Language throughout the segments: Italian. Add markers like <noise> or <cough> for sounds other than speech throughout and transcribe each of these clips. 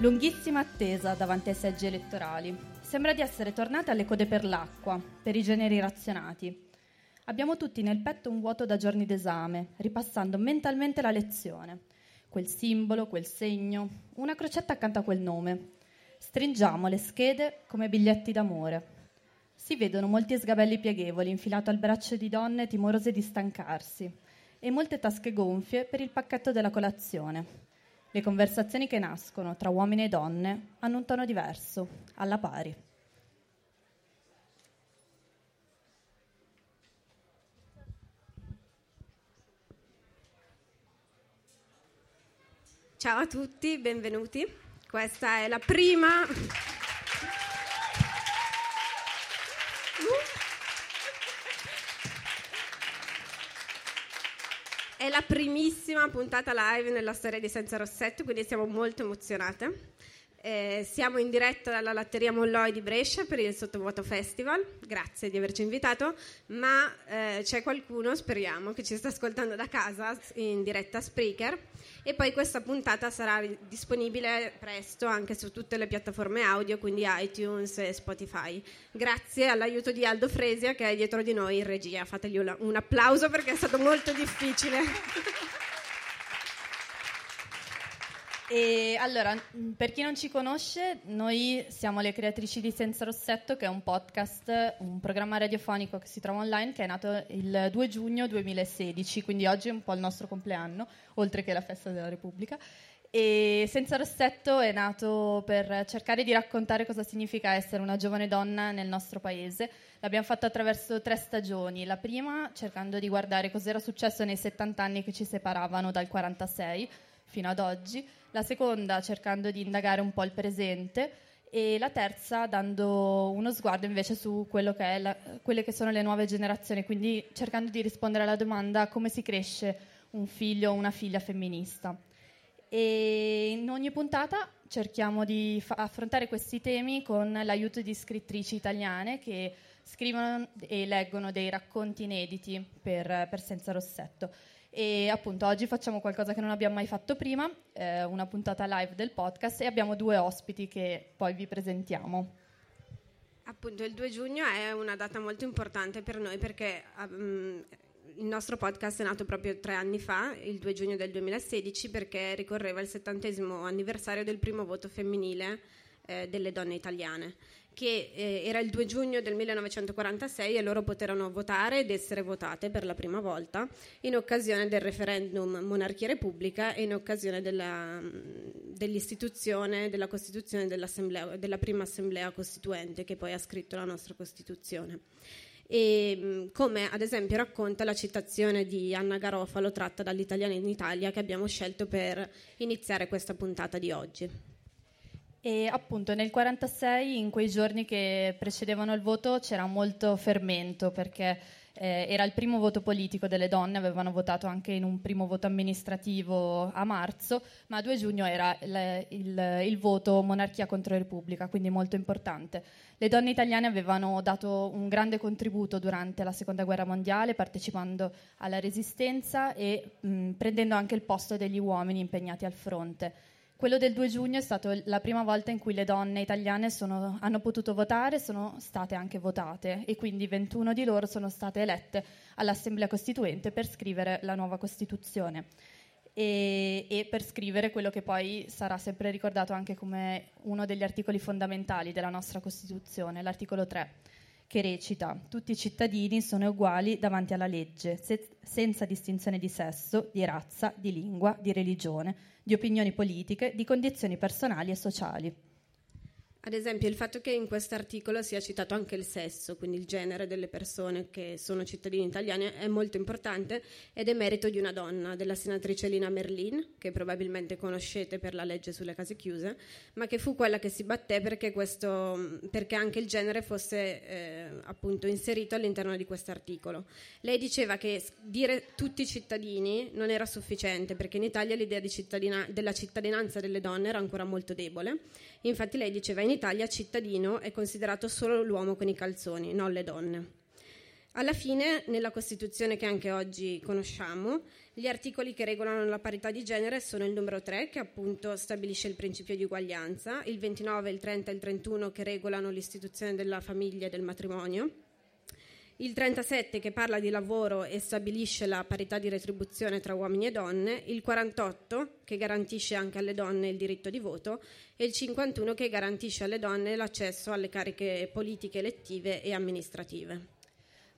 Lunghissima attesa davanti ai seggi elettorali. Sembra di essere tornati alle code per l'acqua, per i generi razionati. Abbiamo tutti nel petto un vuoto da giorni d'esame, ripassando mentalmente la lezione. Quel simbolo, quel segno, una crocetta accanto a quel nome. Stringiamo le schede come biglietti d'amore. Si vedono molti sgabelli pieghevoli infilati al braccio di donne timorose di stancarsi e molte tasche gonfie per il pacchetto della colazione. Le conversazioni che nascono tra uomini e donne hanno un tono diverso, alla pari. Ciao a tutti, benvenuti. Questa è la prima È la primissima puntata live nella storia di Senza Rossetto, quindi siamo molto emozionate. Eh, siamo in diretta dalla latteria Molloi di Brescia per il Sottovuoto Festival, grazie di averci invitato, ma eh, c'è qualcuno, speriamo, che ci sta ascoltando da casa in diretta Spreaker e poi questa puntata sarà disponibile presto anche su tutte le piattaforme audio, quindi iTunes e Spotify. Grazie all'aiuto di Aldo Fresia che è dietro di noi in regia. Fategli un applauso perché è stato molto difficile. <laughs> E allora, per chi non ci conosce, noi siamo le creatrici di Senza Rossetto, che è un podcast, un programma radiofonico che si trova online, che è nato il 2 giugno 2016, quindi oggi è un po' il nostro compleanno, oltre che la festa della Repubblica. E Senza Rossetto è nato per cercare di raccontare cosa significa essere una giovane donna nel nostro paese. L'abbiamo fatto attraverso tre stagioni. La prima cercando di guardare cosa era successo nei 70 anni che ci separavano dal 46 fino ad oggi la seconda cercando di indagare un po' il presente e la terza dando uno sguardo invece su che la, quelle che sono le nuove generazioni, quindi cercando di rispondere alla domanda come si cresce un figlio o una figlia femminista. E in ogni puntata cerchiamo di fa- affrontare questi temi con l'aiuto di scrittrici italiane che scrivono e leggono dei racconti inediti per, per Senza Rossetto. E appunto oggi facciamo qualcosa che non abbiamo mai fatto prima, eh, una puntata live del podcast e abbiamo due ospiti che poi vi presentiamo. Appunto il 2 giugno è una data molto importante per noi perché um, il nostro podcast è nato proprio tre anni fa, il 2 giugno del 2016, perché ricorreva il settantesimo anniversario del primo voto femminile eh, delle donne italiane che eh, era il 2 giugno del 1946 e loro poterono votare ed essere votate per la prima volta in occasione del referendum monarchia-repubblica e in occasione della, dell'istituzione della Costituzione della prima assemblea costituente che poi ha scritto la nostra Costituzione. E, come ad esempio racconta la citazione di Anna Garofalo tratta dall'Italiana in Italia che abbiamo scelto per iniziare questa puntata di oggi. E appunto nel 1946, in quei giorni che precedevano il voto, c'era molto fermento perché eh, era il primo voto politico delle donne, avevano votato anche in un primo voto amministrativo a marzo, ma a 2 giugno era il, il, il voto monarchia contro Repubblica, quindi molto importante. Le donne italiane avevano dato un grande contributo durante la Seconda Guerra Mondiale, partecipando alla resistenza e mh, prendendo anche il posto degli uomini impegnati al fronte. Quello del 2 giugno è stata la prima volta in cui le donne italiane sono, hanno potuto votare, sono state anche votate. E quindi 21 di loro sono state elette all'Assemblea Costituente per scrivere la nuova Costituzione. E, e per scrivere quello che poi sarà sempre ricordato anche come uno degli articoli fondamentali della nostra Costituzione, l'articolo 3 che recita tutti i cittadini sono uguali davanti alla legge, se, senza distinzione di sesso, di razza, di lingua, di religione, di opinioni politiche, di condizioni personali e sociali. Ad esempio il fatto che in questo articolo sia citato anche il sesso, quindi il genere delle persone che sono cittadini italiani, è molto importante ed è merito di una donna, della senatrice Lina Merlin, che probabilmente conoscete per la legge sulle case chiuse, ma che fu quella che si batté perché, questo, perché anche il genere fosse eh, appunto inserito all'interno di questo articolo. Lei diceva che dire tutti i cittadini non era sufficiente perché in Italia l'idea di cittadina, della cittadinanza delle donne era ancora molto debole Infatti lei diceva in Italia cittadino è considerato solo l'uomo con i calzoni, non le donne. Alla fine, nella Costituzione che anche oggi conosciamo, gli articoli che regolano la parità di genere sono il numero 3, che appunto stabilisce il principio di uguaglianza, il 29, il 30 e il 31 che regolano l'istituzione della famiglia e del matrimonio, il 37 che parla di lavoro e stabilisce la parità di retribuzione tra uomini e donne, il 48 che garantisce anche alle donne il diritto di voto e il 51 che garantisce alle donne l'accesso alle cariche politiche elettive e amministrative.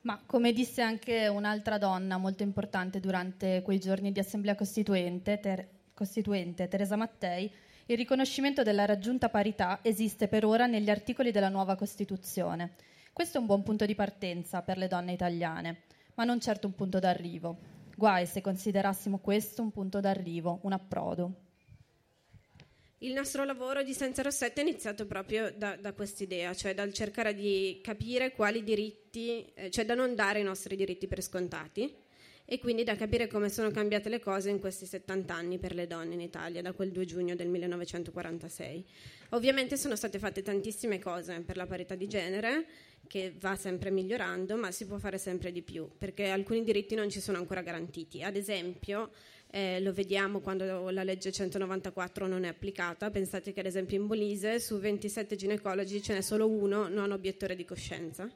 Ma come disse anche un'altra donna molto importante durante quei giorni di Assemblea Costituente, Ter- Costituente, Teresa Mattei, il riconoscimento della raggiunta parità esiste per ora negli articoli della nuova Costituzione. Questo è un buon punto di partenza per le donne italiane, ma non certo un punto d'arrivo. Guai se considerassimo questo un punto d'arrivo, un approdo. Il nostro lavoro di Senza Rossetto è iniziato proprio da, da quest'idea, cioè dal cercare di capire quali diritti, eh, cioè da non dare i nostri diritti per scontati e quindi da capire come sono cambiate le cose in questi 70 anni per le donne in Italia, da quel 2 giugno del 1946. Ovviamente sono state fatte tantissime cose per la parità di genere, che va sempre migliorando, ma si può fare sempre di più, perché alcuni diritti non ci sono ancora garantiti. Ad esempio, eh, lo vediamo quando la legge 194 non è applicata. Pensate che ad esempio in Molise su 27 ginecologi ce n'è solo uno non obiettore di coscienza.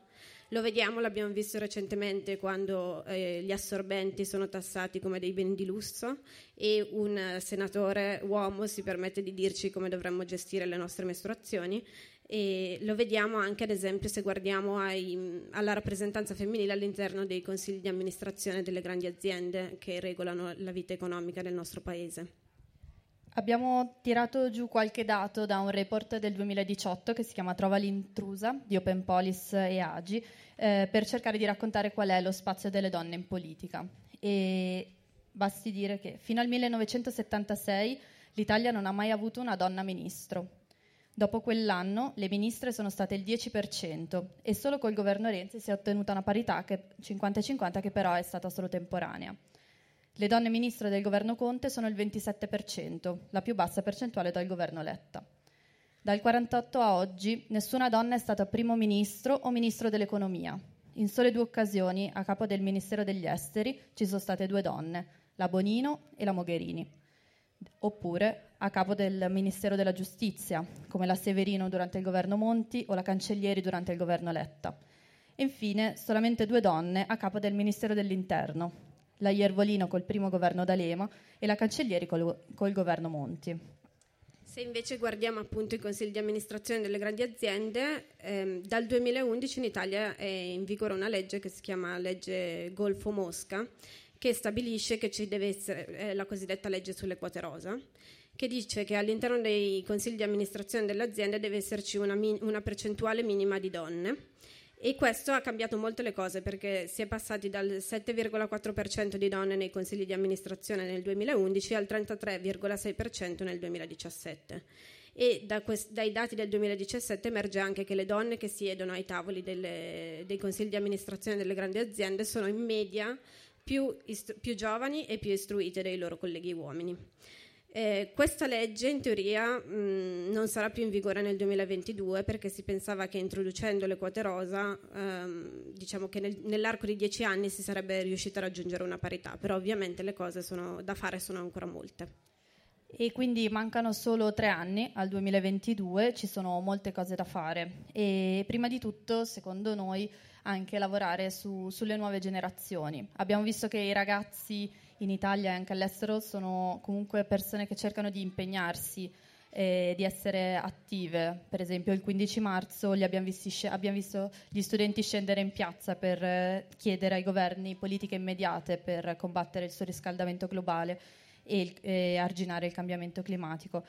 Lo vediamo, l'abbiamo visto recentemente quando eh, gli assorbenti sono tassati come dei beni di lusso e un senatore uomo si permette di dirci come dovremmo gestire le nostre mestruazioni e lo vediamo anche ad esempio se guardiamo ai, alla rappresentanza femminile all'interno dei consigli di amministrazione delle grandi aziende che regolano la vita economica del nostro paese. Abbiamo tirato giù qualche dato da un report del 2018 che si chiama Trova l'intrusa di Open Police e Agi eh, per cercare di raccontare qual è lo spazio delle donne in politica. E basti dire che fino al 1976 l'Italia non ha mai avuto una donna ministro. Dopo quell'anno le ministre sono state il 10% e solo col governo Renzi si è ottenuta una parità che, 50-50 che però è stata solo temporanea. Le donne ministre del governo Conte sono il 27%, la più bassa percentuale dal governo Letta. Dal 48 a oggi nessuna donna è stata primo ministro o ministro dell'economia. In sole due occasioni a capo del Ministero degli Esteri ci sono state due donne, la Bonino e la Mogherini oppure a capo del Ministero della Giustizia, come la Severino durante il governo Monti o la Cancellieri durante il governo Letta. E infine solamente due donne a capo del Ministero dell'Interno, la Iervolino col primo governo D'Alema e la Cancellieri col, col governo Monti. Se invece guardiamo appunto i consigli di amministrazione delle grandi aziende, ehm, dal 2011 in Italia è in vigore una legge che si chiama legge Golfo Mosca, che stabilisce che ci deve essere eh, la cosiddetta legge sulle quote rosa, che dice che all'interno dei consigli di amministrazione delle aziende deve esserci una, min- una percentuale minima di donne. E questo ha cambiato molto le cose perché si è passati dal 7,4% di donne nei consigli di amministrazione nel 2011 al 33,6% nel 2017 e da quest- dai dati del 2017 emerge anche che le donne che siedono ai tavoli delle- dei consigli di amministrazione delle grandi aziende sono in media più, ist- più giovani e più istruite dei loro colleghi uomini. Eh, questa legge in teoria mh, non sarà più in vigore nel 2022 perché si pensava che introducendo le quote rosa, ehm, diciamo che nel, nell'arco di dieci anni si sarebbe riuscita a raggiungere una parità, però ovviamente le cose sono, da fare sono ancora molte. E quindi mancano solo tre anni al 2022, ci sono molte cose da fare e prima di tutto, secondo noi, anche lavorare su, sulle nuove generazioni. Abbiamo visto che i ragazzi in Italia e anche all'estero sono comunque persone che cercano di impegnarsi e di essere attive. Per esempio il 15 marzo abbiamo, visti, abbiamo, visto gli studenti scendere in piazza per eh, chiedere ai governi politiche immediate per combattere il surriscaldamento globale e, il, e arginare il cambiamento climatico.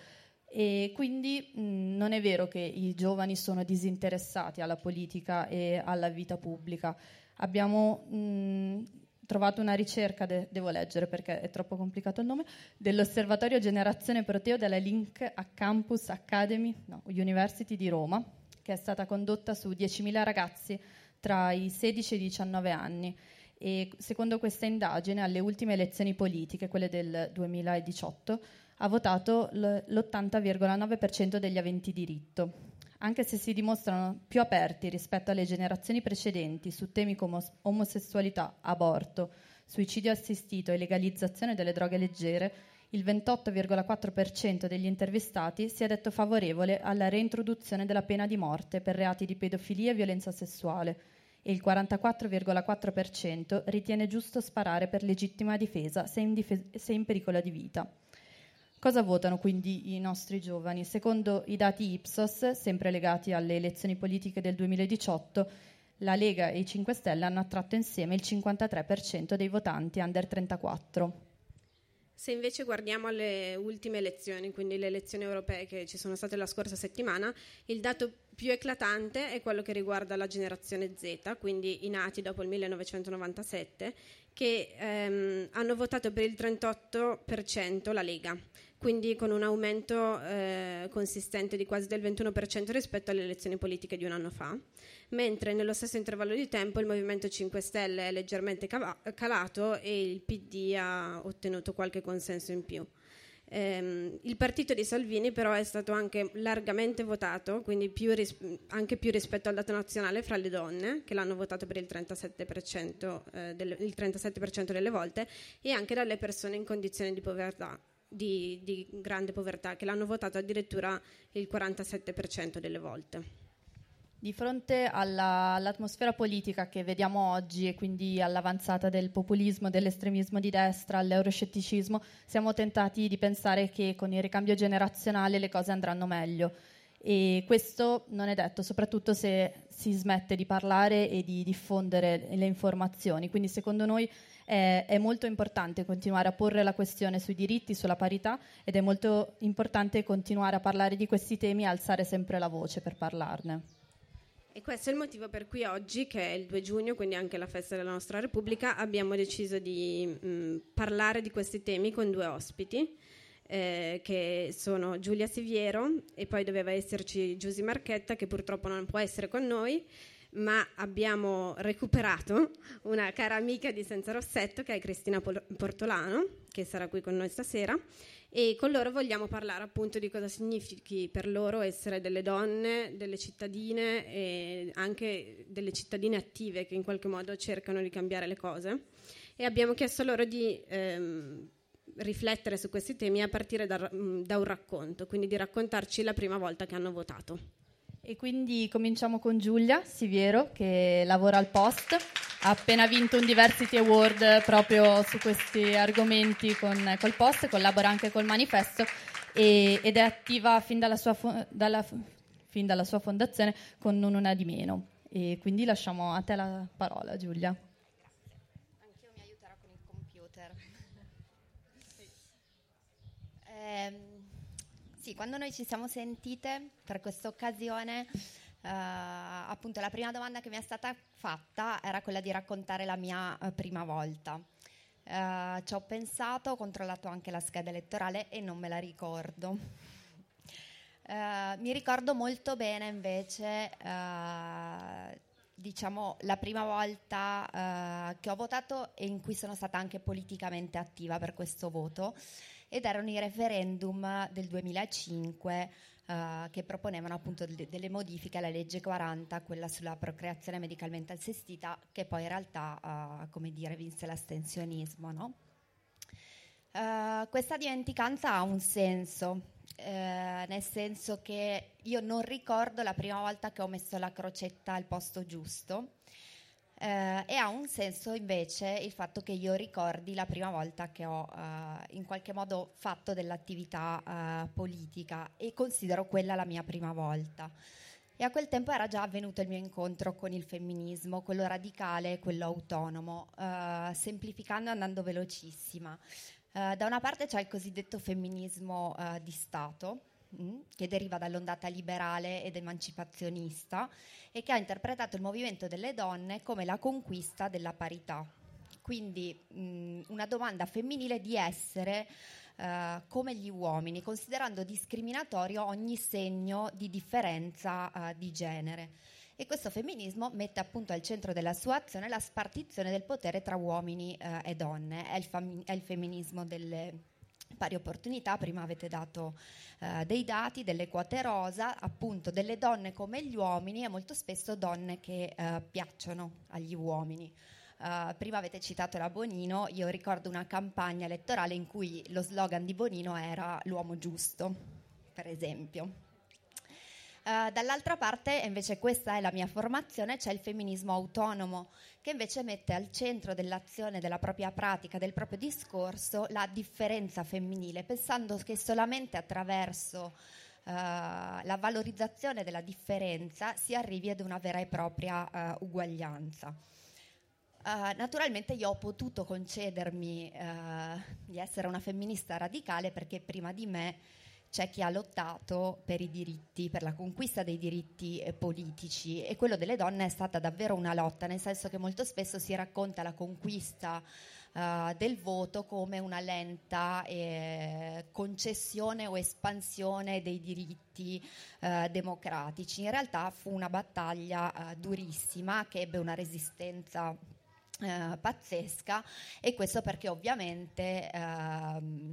E quindi mh, non è vero che i giovani sono disinteressati alla politica e alla vita pubblica. Abbiamo mh, trovato una ricerca, de- devo leggere perché è troppo complicato il nome, dell'Osservatorio Generazione Proteo della Link a Campus Academy no, University di Roma, che è stata condotta su 10.000 ragazzi tra i 16 e i 19 anni. E secondo questa indagine, alle ultime elezioni politiche, quelle del 2018, ha votato l- l'80,9% degli aventi diritto. anche se si dimostrano più aperti rispetto alle generazioni precedenti su temi come omosessualità, aborto, suicidio assistito e legalizzazione delle droghe leggere, il 28,4% degli intervistati si è detto favorevole alla reintroduzione della pena di morte per reati di pedofilia e violenza sessuale e il 44,4% ritiene giusto sparare per legittima difesa se in, dife- se in pericolo di vita. Cosa votano quindi i nostri giovani? Secondo i dati Ipsos, sempre legati alle elezioni politiche del 2018, la Lega e i 5 Stelle hanno attratto insieme il 53% dei votanti under 34. Se invece guardiamo alle ultime elezioni, quindi le elezioni europee che ci sono state la scorsa settimana, il dato più eclatante è quello che riguarda la generazione Z, quindi i nati dopo il 1997, che ehm, hanno votato per il 38% la Lega, quindi con un aumento eh, consistente di quasi del 21% rispetto alle elezioni politiche di un anno fa mentre nello stesso intervallo di tempo il Movimento 5 Stelle è leggermente calato e il PD ha ottenuto qualche consenso in più. Eh, il partito di Salvini però è stato anche largamente votato, quindi più ris- anche più rispetto al dato nazionale fra le donne, che l'hanno votato per il 37%, eh, delle, il 37% delle volte, e anche dalle persone in condizioni di povertà, di, di grande povertà, che l'hanno votato addirittura il 47% delle volte. Di fronte alla, all'atmosfera politica che vediamo oggi e quindi all'avanzata del populismo, dell'estremismo di destra, all'euroscetticismo, siamo tentati di pensare che con il ricambio generazionale le cose andranno meglio. E questo non è detto, soprattutto se si smette di parlare e di diffondere le informazioni. Quindi secondo noi è, è, molto importante continuare a porre la questione sui diritti, sulla parità ed è molto importante continuare a parlare di questi temi e alzare sempre la voce per parlarne. E questo è il motivo per cui oggi, che è il 2 giugno, quindi anche la festa della nostra Repubblica, abbiamo deciso di mh, parlare di questi temi con due ospiti, eh, che sono Giulia Siviero e poi doveva esserci Giusy Marchetta, che purtroppo non può essere con noi, ma abbiamo recuperato una cara amica di Senza Rossetto, che è Cristina Portolano, che sarà qui con noi stasera e con loro vogliamo parlare appunto di cosa significhi per loro essere delle donne, delle cittadine e anche delle cittadine attive che in qualche modo cercano di cambiare le cose e abbiamo chiesto loro di ehm, riflettere su questi temi a partire da, da un racconto, quindi di raccontarci la prima volta che hanno votato. E quindi cominciamo con Giulia Siviero che lavora al Post, ha appena vinto un Diversity Award proprio su questi argomenti con, col Post, collabora anche col Manifesto e, ed è attiva fin dalla, sua, dalla, fin dalla sua fondazione con Non una di meno. E quindi lasciamo a te la parola Giulia. Anch'io mi aiuterò con il computer. <laughs> eh, sì, quando noi ci siamo sentite per questa occasione, eh, appunto la prima domanda che mi è stata fatta era quella di raccontare la mia eh, prima volta. Eh, ci ho pensato, ho controllato anche la scheda elettorale e non me la ricordo. Eh, mi ricordo molto bene invece eh, diciamo, la prima volta che ho votato e in cui sono stata anche politicamente attiva per questo voto ed erano i referendum del 2005 uh, eh, che proponevano appunto de- delle modifiche alla legge 40, quella sulla procreazione medicalmente assistita, che poi in realtà, uh, come dire, vinse l'astensionismo, no? Uh, questa dimenticanza ha un senso, eh, nel senso che io non ricordo la prima volta che ho messo la crocetta al posto giusto, eh, e ha un senso invece il fatto che io ricordi la prima volta che ho eh, in qualche modo fatto dell'attività eh, politica e considero quella la mia prima volta. E a quel tempo era già avvenuto il mio incontro con il femminismo, quello radicale e quello autonomo, eh, semplificando e andando velocissima. Eh, da una parte c'è il cosiddetto femminismo eh, di Stato, che deriva dall'ondata liberale ed emancipazionista e che ha interpretato il movimento delle donne come la conquista della parità. Quindi mh, mm, una domanda femminile di essere uh, come gli uomini, considerando discriminatorio ogni segno di differenza uh, di genere. E questo femminismo mette appunto al centro della sua azione la spartizione del potere tra uomini uh, e donne, è il, fam- è il femminismo delle pari opportunità, prima avete dato eh, dei dati, delle quote rosa, appunto delle donne come gli uomini e molto spesso donne che eh, piacciono agli uomini. Uh, prima avete citato la Bonino, io ricordo una campagna elettorale in cui lo slogan di Bonino era l'uomo giusto, per esempio. Uh, dall'altra parte, invece, questa è la mia formazione, c'è il femminismo autonomo, che invece mette al centro dell'azione, della propria pratica, del proprio discorso, la differenza femminile, pensando che solamente attraverso uh, la valorizzazione della differenza si arrivi ad una vera e propria uh, uguaglianza. naturalmente io ho potuto concedermi di essere una femminista radicale perché prima di me c'è chi ha lottato per i diritti, per la conquista dei diritti eh, politici e quello delle donne è stata davvero una lotta, nel senso che molto spesso si racconta la conquista Uh, del voto come una lenta eh, concessione o espansione dei diritti uh, democratici. In realtà fu una battaglia uh, durissima che ebbe una resistenza eh, pazzesca e questo perché ovviamente ehm,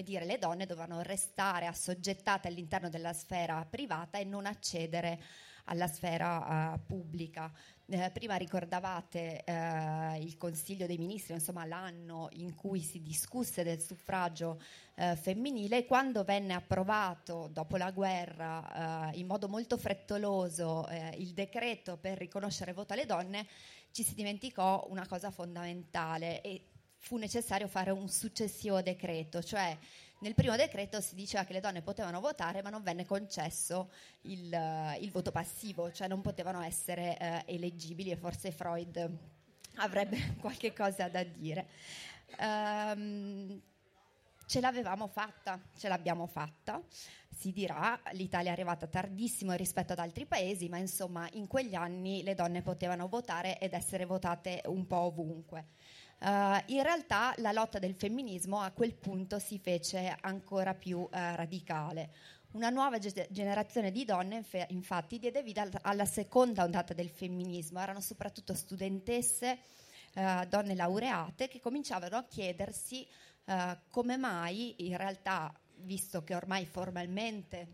come dire, le donne dovevano restare assoggettate all'interno della sfera privata e non accedere alla sfera uh, pubblica. Eh, prima ricordavate eh, il Consiglio dei Ministri, insomma l'anno in cui si discusse del suffragio eh, femminile, quando venne approvato dopo la guerra eh, in modo molto frettoloso eh, il decreto per riconoscere voto alle donne, ci si dimenticò una cosa fondamentale e fu necessario fare un successivo decreto, cioè nel primo decreto si diceva che le donne potevano votare, ma non venne concesso il, uh, il voto passivo, cioè non potevano essere uh, eleggibili e forse Freud avrebbe <laughs> qualche cosa da dire. Um, ce l'avevamo fatta, ce l'abbiamo fatta, si dirà, l'Italia è arrivata tardissimo rispetto ad altri paesi, ma insomma in quegli anni le donne potevano votare ed essere votate un po' ovunque. Uh, in realtà la lotta del femminismo a quel punto si fece ancora più uh, radicale. Una nuova ge- generazione di donne fe- infatti diede vita al- alla seconda ondata del femminismo, erano soprattutto studentesse, uh, donne laureate che cominciavano a chiedersi come mai in realtà, visto che ormai formalmente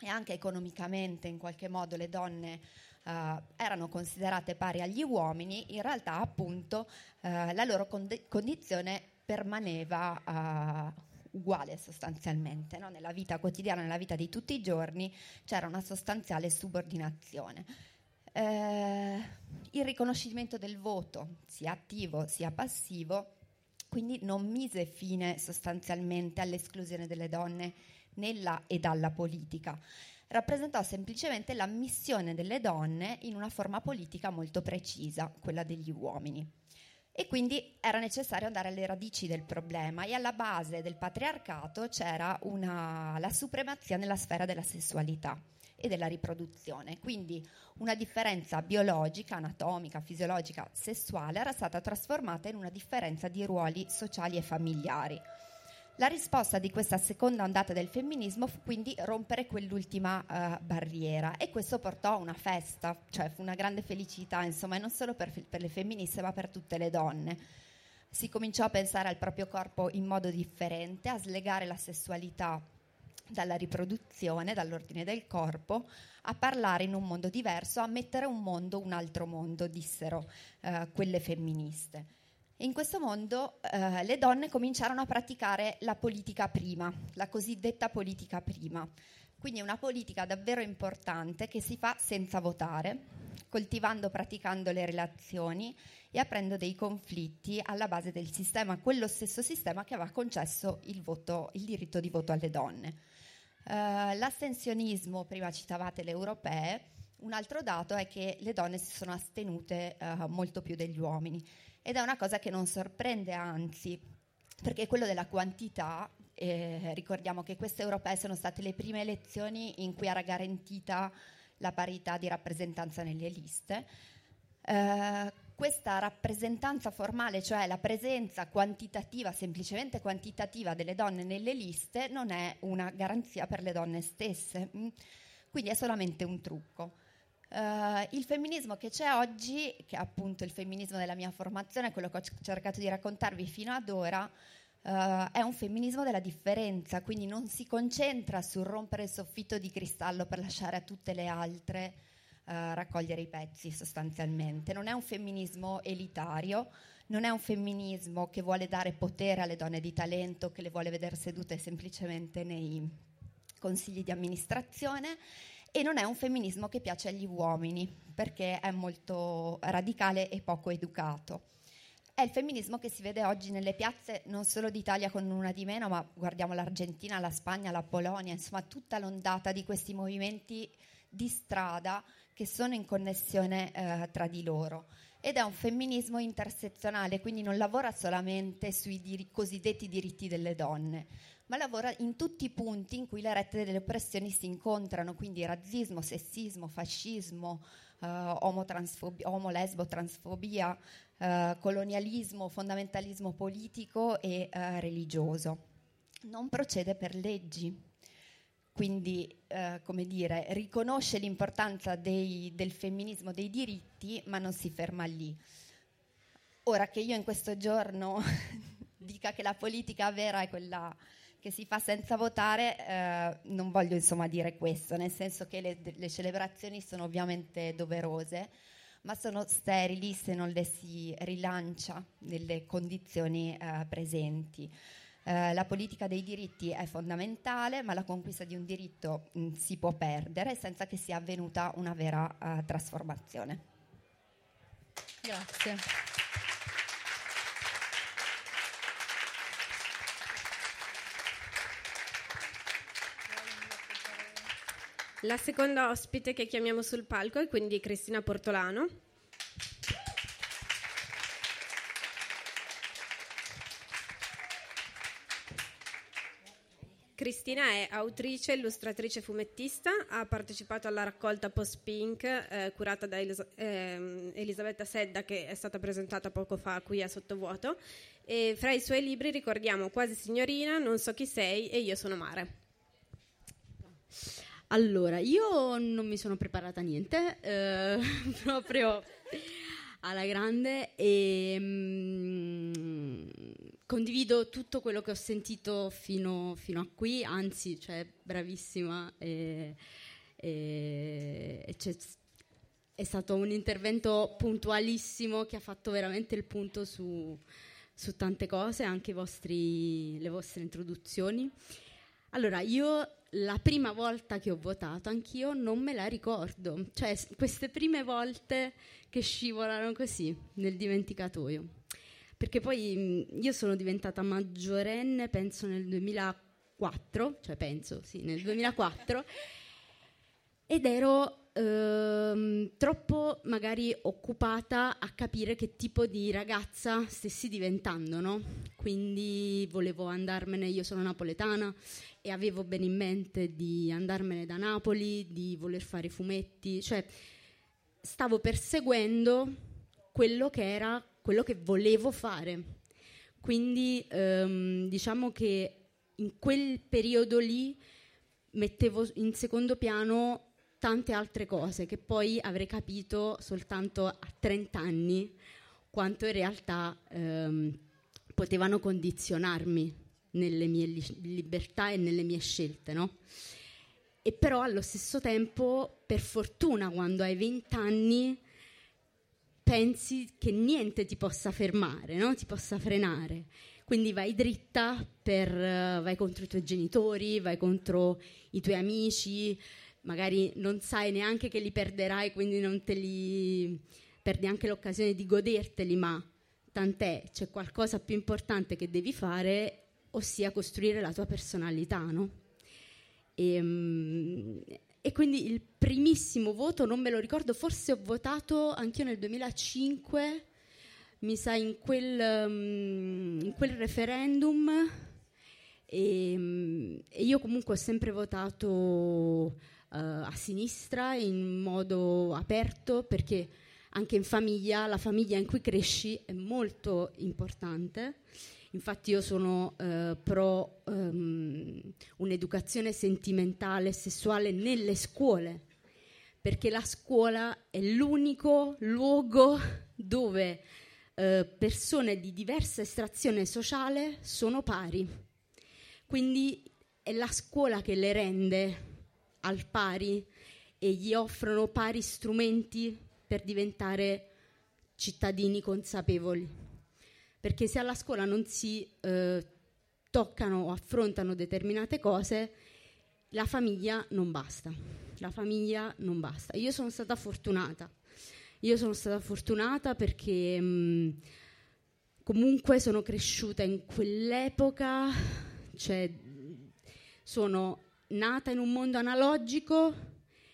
e anche economicamente in qualche modo le donne uh, erano considerate pari agli uomini, in realtà appunto uh, la loro condi- condizione permaneva uh, uguale sostanzialmente. No? Nella vita quotidiana, nella vita di tutti i giorni, c'era una sostanziale subordinazione. Eh, il riconoscimento del voto, sia attivo sia passivo, quindi non mise fine sostanzialmente all'esclusione delle donne nella e dalla politica rappresentò semplicemente la missione delle donne in una forma politica molto precisa, quella degli uomini. E quindi era necessario andare alle radici del problema e alla base del patriarcato c'era una, la supremazia nella sfera della sessualità e della riproduzione. Quindi una differenza biologica, anatomica, fisiologica, sessuale era stata trasformata in una differenza di ruoli sociali e familiari. La risposta di questa seconda ondata del femminismo fu quindi rompere quell'ultima uh, barriera e questo portò a una festa, cioè fu una grande felicità, insomma, non solo per, per le femministe ma per tutte le donne. Si cominciò a pensare al proprio corpo in modo differente, a slegare la sessualità dalla riproduzione, dall'ordine del corpo, a parlare in un mondo diverso, a mettere un mondo, un altro mondo, dissero uh, quelle femministe. In questo mondo eh, le donne cominciarono a praticare la politica prima, la cosiddetta politica prima. Quindi una politica davvero importante che si fa senza votare, coltivando, praticando le relazioni e aprendo dei conflitti alla base del sistema, quello stesso sistema che aveva concesso il, voto, il diritto di voto alle donne. Uh, l'astensionismo, prima citavate le europee, un altro dato è che le donne si sono astenute uh, molto più degli uomini ed è una cosa che non sorprende, anzi, perché quello della quantità, eh, ricordiamo che queste europee sono state le prime elezioni in cui era garantita la parità di rappresentanza nelle liste. Eh, questa rappresentanza formale, cioè la presenza quantitativa, semplicemente quantitativa delle donne nelle liste, non è una garanzia per le donne stesse, mm? quindi è solamente un trucco. Uh, il femminismo che c'è oggi, che è appunto il femminismo della mia formazione, quello che ho cercato di raccontarvi fino ad ora, Uh, è un femminismo della differenza, quindi non si concentra sul rompere il soffitto di cristallo per lasciare a tutte le altre uh, raccogliere i pezzi sostanzialmente. Non è un femminismo elitario, non è un femminismo che vuole dare potere alle donne di talento, che le vuole vedere sedute semplicemente nei consigli di amministrazione e non è un femminismo che piace agli uomini perché è molto radicale e poco educato. È il femminismo che si vede oggi nelle piazze non solo d'Italia con una di meno, ma guardiamo l'Argentina, la Spagna, la Polonia, insomma tutta l'ondata di questi movimenti di strada che sono in connessione eh, tra di loro. Ed è un femminismo intersezionale, quindi non lavora solamente sui dir- cosiddetti diritti delle donne, ma lavora in tutti i punti in cui le rette delle oppressioni si incontrano, quindi razzismo, sessismo, fascismo, eh, omo-lesbo, transfobia, eh, colonialismo, fondamentalismo politico e eh, religioso. Non procede per leggi, quindi eh, come dire, riconosce l'importanza dei, del femminismo, dei diritti, ma non si ferma lì. Ora che io in questo giorno <laughs> dica che la politica vera è quella che si fa senza votare, eh, non voglio insomma dire questo, nel senso che le, le, celebrazioni sono ovviamente doverose, ma sono sterili se non le si rilancia nelle condizioni eh, presenti. Eh, la politica dei diritti è fondamentale, ma la conquista di un diritto mh, mm, si può perdere senza che sia avvenuta una vera uh, trasformazione. Grazie. La seconda ospite che chiamiamo sul palco è quindi Cristina Portolano. Cristina è autrice, illustratrice fumettista, ha partecipato alla raccolta Post Pink eh, curata da Elis- eh, Elisabetta Sedda che è stata presentata poco fa qui a Sottovuoto e fra i suoi libri ricordiamo Quasi signorina, Non so chi sei e Io sono Mare. Allora, io non mi sono preparata niente, eh, <laughs> proprio alla grande e mm, condivido tutto quello che ho sentito fino, fino a qui, anzi, cioè, bravissima e, e, e è stato un intervento puntualissimo che ha fatto veramente il punto su, su tante cose, anche vostri, le vostre introduzioni. Allora, io la prima volta che ho votato, anch'io non me la ricordo. Cioè, queste prime volte che scivolano così nel dimenticatoio. Perché poi io sono diventata maggiorenne, penso nel 2004, cioè penso, sì, nel 2004, ed ero ehm, troppo magari occupata a capire che tipo di ragazza stessi diventando, no? Quindi volevo andarmene, io sono napoletana, e avevo bene in mente di andarmene da Napoli, di voler fare fumetti, cioè stavo perseguendo quello che era quello che volevo fare. Quindi ehm, diciamo che in quel periodo lì mettevo in secondo piano tante altre cose che poi avrei capito soltanto a 30 anni quanto in realtà ehm, potevano condizionarmi nelle mie li- libertà e nelle mie scelte, no? E però allo stesso tempo, per fortuna, quando hai 20 anni, pensi che niente ti possa fermare, no? ti possa frenare. Quindi vai dritta, per, vai contro i tuoi genitori, vai contro i tuoi amici, magari non sai neanche che li perderai, quindi non te li perdi anche l'occasione di goderteli, ma tant'è, c'è qualcosa più importante che devi fare ossia costruire la tua personalità, no? E, ehm, e, quindi il primissimo voto non me lo ricordo, forse ho votato anch'io nel 2005, mi sa in quel, um, in quel referendum e, um, e, io comunque ho sempre votato a sinistra in modo aperto perché anche in famiglia, la famiglia in cui cresci è molto importante Infatti io sono eh, pro um, un'educazione sentimentale e sessuale nelle scuole, perché la scuola è l'unico luogo dove eh, persone di diversa estrazione sociale sono pari. Quindi è la scuola che le rende al pari e gli offrono pari strumenti per diventare cittadini consapevoli. Perché se alla scuola non si eh, toccano o affrontano determinate cose, la famiglia non basta. La famiglia non basta. Io sono stata fortunata. Io sono stata fortunata perché mh, mm, comunque sono cresciuta in quell'epoca, cioè sono nata in un mondo analogico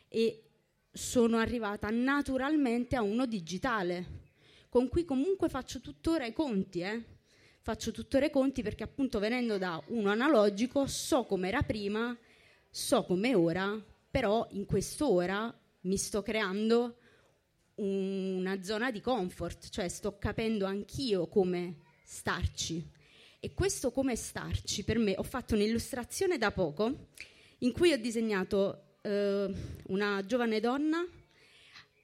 e sono arrivata naturalmente a uno digitale con cui comunque faccio tuttora i conti, eh? faccio tuttora i conti perché appunto venendo da uno analogico so come era prima, so come ora, però in quest'ora mi sto creando una zona di comfort, cioè sto capendo anch'io come starci. E questo come starci per me, ho fatto un'illustrazione da poco in cui ho disegnato eh, una giovane donna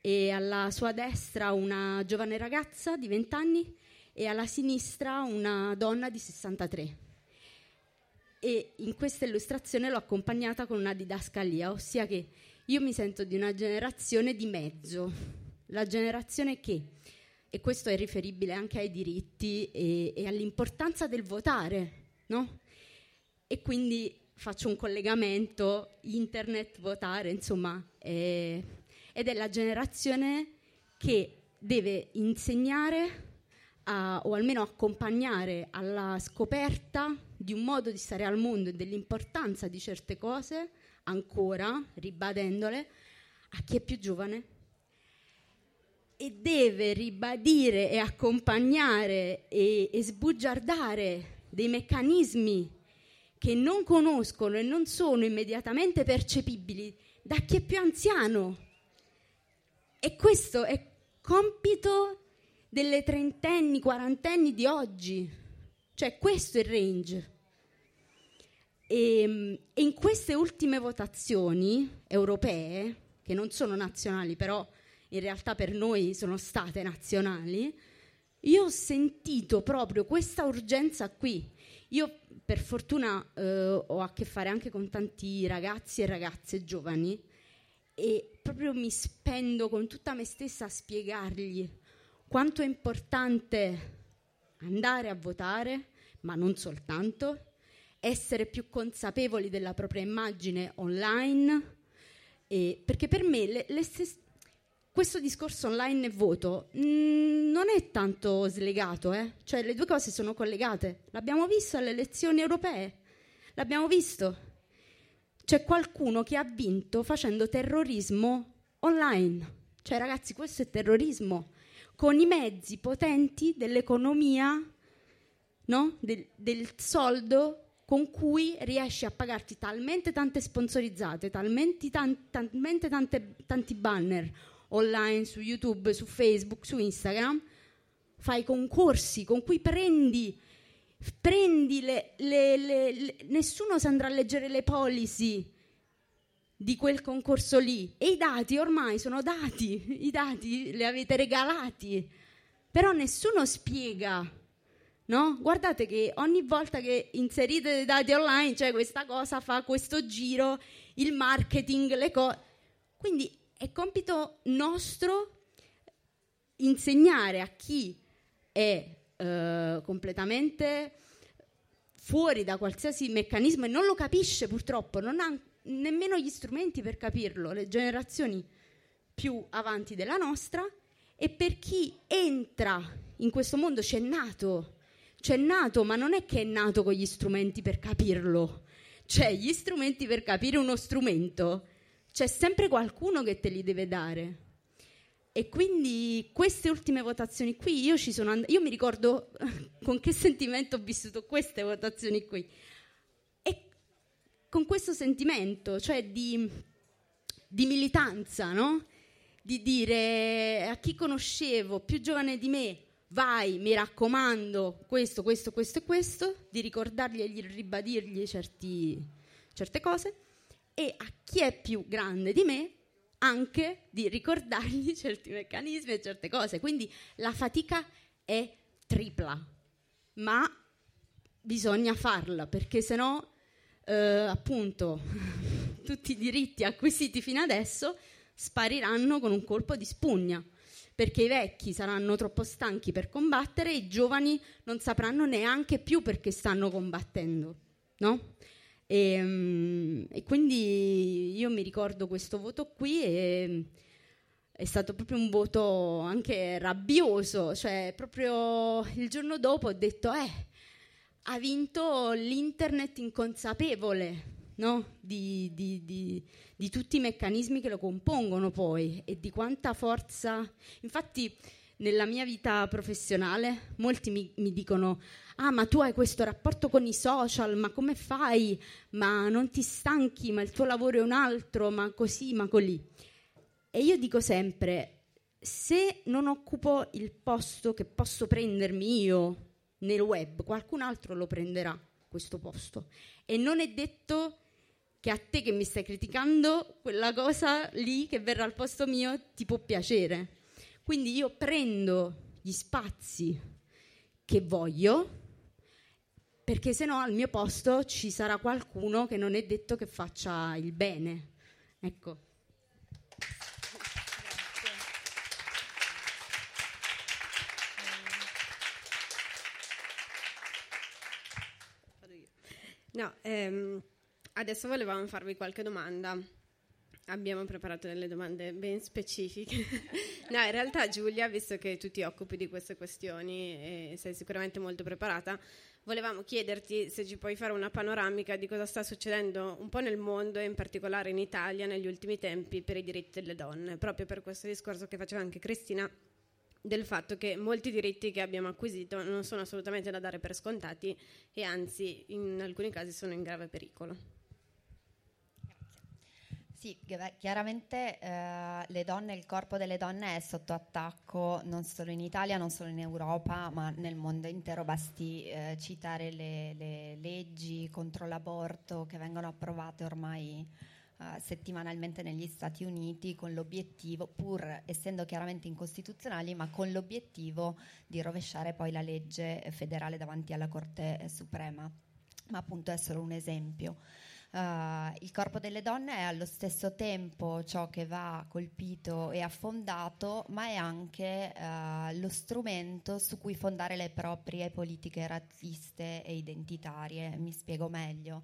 e alla sua destra una giovane ragazza di 20 anni e alla sinistra una donna di 63. E in questa illustrazione l'ho accompagnata con una didascalia, ossia che io mi sento di una generazione di mezzo, la generazione che, e questo è riferibile anche ai diritti e, e all'importanza del votare, no? E quindi faccio un collegamento, internet, votare, insomma, eh, ed è la generazione che deve insegnare a, o almeno accompagnare alla scoperta di un modo di stare al mondo e dell'importanza di certe cose, ancora ribadendole, a chi è più giovane. E deve ribadire e accompagnare e, e sbugiardare dei meccanismi che non conoscono e non sono immediatamente percepibili da chi è più anziano e questo è compito delle trentenni, quarantenni di oggi. Cioè questo è il range. E, ehm, e, in queste ultime votazioni europee, che non sono nazionali, però in realtà per noi sono state nazionali, io ho sentito proprio questa urgenza qui. Io per fortuna eh, ho a che fare anche con tanti ragazzi e ragazze giovani e proprio mi spendo con tutta me stessa a spiegargli quanto è importante andare a votare, ma non soltanto, essere più consapevoli della propria immagine online, perché per me le, le stesse, questo discorso online e voto mh, mm, non è tanto slegato, eh? cioè le due cose sono collegate. L'abbiamo visto alle elezioni europee, l'abbiamo visto c'è qualcuno che ha vinto facendo terrorismo online. Cioè, ragazzi, questo è terrorismo. Con i mezzi potenti dell'economia, no? del, del soldo con cui riesci a pagarti talmente tante sponsorizzate, talmente, tan- talmente tante, tanti banner online su YouTube, su Facebook, su Instagram, fai concorsi con cui prendi prendi le, le, le, le, nessuno si andrà a leggere le policy di quel concorso lì e i dati ormai sono dati, i dati li avete regalati, però nessuno spiega. No? Guardate che ogni volta che inserite dei dati online c'è questa cosa, fa questo giro, il marketing, le cose. Quindi è compito nostro insegnare a chi è eh, completamente fuori da qualsiasi meccanismo e non lo capisce purtroppo, non ha nemmeno gli strumenti per capirlo, le generazioni più avanti della nostra. E per chi entra in questo mondo c'è nato, c'è nato, ma non è che è nato con gli strumenti per capirlo, cioè gli strumenti per capire uno strumento, c'è sempre qualcuno che te li deve dare. E quindi queste ultime votazioni qui, io, ci sono and- io mi ricordo <laughs> con che sentimento ho vissuto queste votazioni qui. E con questo sentimento, cioè di, di militanza, no? Di dire a chi conoscevo più giovane di me, vai, mi raccomando, questo, questo, questo e questo, di ricordargli e di ribadirgli certi, certe cose, e a chi è più grande di me, anche di ricordargli <laughs> certi meccanismi e certe cose. Quindi la fatica è tripla, ma bisogna farla perché se no, eh, appunto, <laughs> tutti i diritti acquisiti fino adesso spariranno con un colpo di spugna perché i vecchi saranno troppo stanchi per combattere e i giovani non sapranno neanche più perché stanno combattendo, no? E, um, e quindi io mi ricordo questo voto qui e è stato proprio un voto anche rabbioso, cioè proprio il giorno dopo ho detto, eh, ha vinto l'internet inconsapevole, no? di, di, di, di, tutti i meccanismi che lo compongono poi e di quanta forza. Infatti, nella mia vita professionale, molti mi, mi dicono: Ah, ma tu hai questo rapporto con i social, ma come fai? Ma non ti stanchi, ma il tuo lavoro è un altro, ma così, ma colì. E io dico sempre: se non occupo il posto che posso prendermi io nel web, qualcun altro lo prenderà questo posto. E non è detto che a te che mi stai criticando, quella cosa lì che verrà al posto mio ti può piacere. Quindi io prendo gli spazi che voglio, perché se no al mio posto ci sarà qualcuno che non è detto che faccia il bene. Ecco. No, ehm, Adesso volevamo farvi qualche domanda. Abbiamo preparato delle domande ben specifiche. <laughs> no, in realtà Giulia, visto che tu ti occupi di queste questioni e sei sicuramente molto preparata, volevamo chiederti se ci puoi fare una panoramica di cosa sta succedendo un po' nel mondo e in particolare in Italia negli ultimi tempi per i diritti delle donne, proprio per questo discorso che faceva anche Cristina del fatto che molti diritti che abbiamo acquisito non sono assolutamente da dare per scontati e anzi in alcuni casi sono in grave pericolo. Sì, chiaramente eh, le donne, il corpo delle donne è sotto attacco non solo in Italia, non solo in Europa, ma nel mondo intero. Basti eh, citare le, le, leggi contro l'aborto che vengono approvate ormai eh, settimanalmente negli Stati Uniti con l'obiettivo, pur essendo chiaramente incostituzionali, ma con l'obiettivo di rovesciare poi la legge federale davanti alla Corte Suprema. Ma appunto è solo un esempio. Uh, il corpo delle donne è allo stesso tempo ciò che va colpito e affondato, ma è anche uh, lo strumento su cui fondare le proprie politiche razziste e identitarie. Mi spiego meglio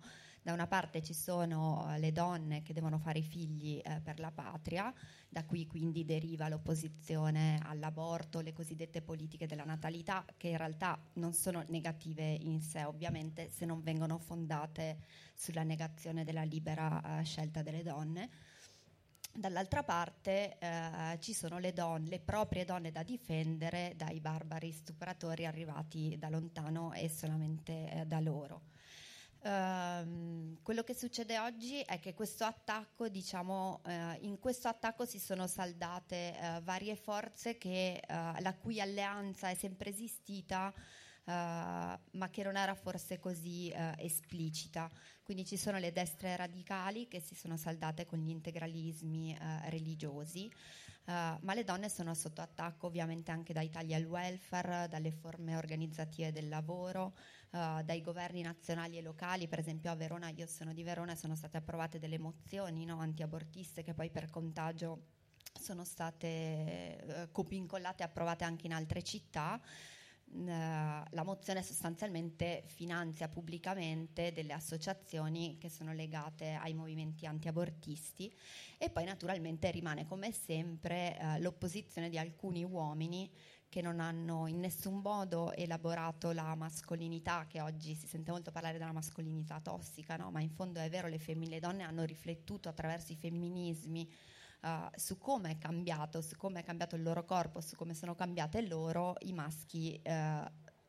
da una parte ci sono eh, le donne che devono fare i figli eh, per la patria, da qui quindi deriva l'opposizione all'aborto, le cosiddette politiche della natalità, che in realtà non sono negative in sé, ovviamente, se non vengono fondate sulla negazione della libera eh, scelta delle donne. Dall'altra parte eh, ci sono le donne, le proprie donne da difendere dai barbari stupratori arrivati da lontano e solamente eh, da loro. Uh, quello che succede oggi è che questo attacco, diciamo, uh, in questo attacco si sono saldate uh, varie forze che, eh, la cui alleanza è sempre esistita, ma che non era forse così esplicita. Quindi ci sono le destre radicali che si sono saldate con gli integralismi religiosi. Ma le donne sono sotto attacco ovviamente anche dai tagli al welfare, dalle forme organizzative del lavoro, uh, dai governi nazionali e locali, per esempio a Verona, io sono di Verona, sono state approvate delle mozioni no, antiabortiste che poi per contagio sono state uh, copincollate e approvate anche in altre città. Uh, la mozione sostanzialmente finanzia pubblicamente delle associazioni che sono legate ai movimenti antiabortisti e poi naturalmente rimane come sempre uh, l'opposizione di alcuni uomini che non hanno in nessun modo elaborato la mascolinità, che oggi si sente molto parlare della mascolinità tossica, no? ma in fondo è vero, le, femmine, le donne hanno riflettuto attraverso i femminismi uh, su come è cambiato, su come è cambiato il loro corpo, su come sono cambiate loro, i maschi uh,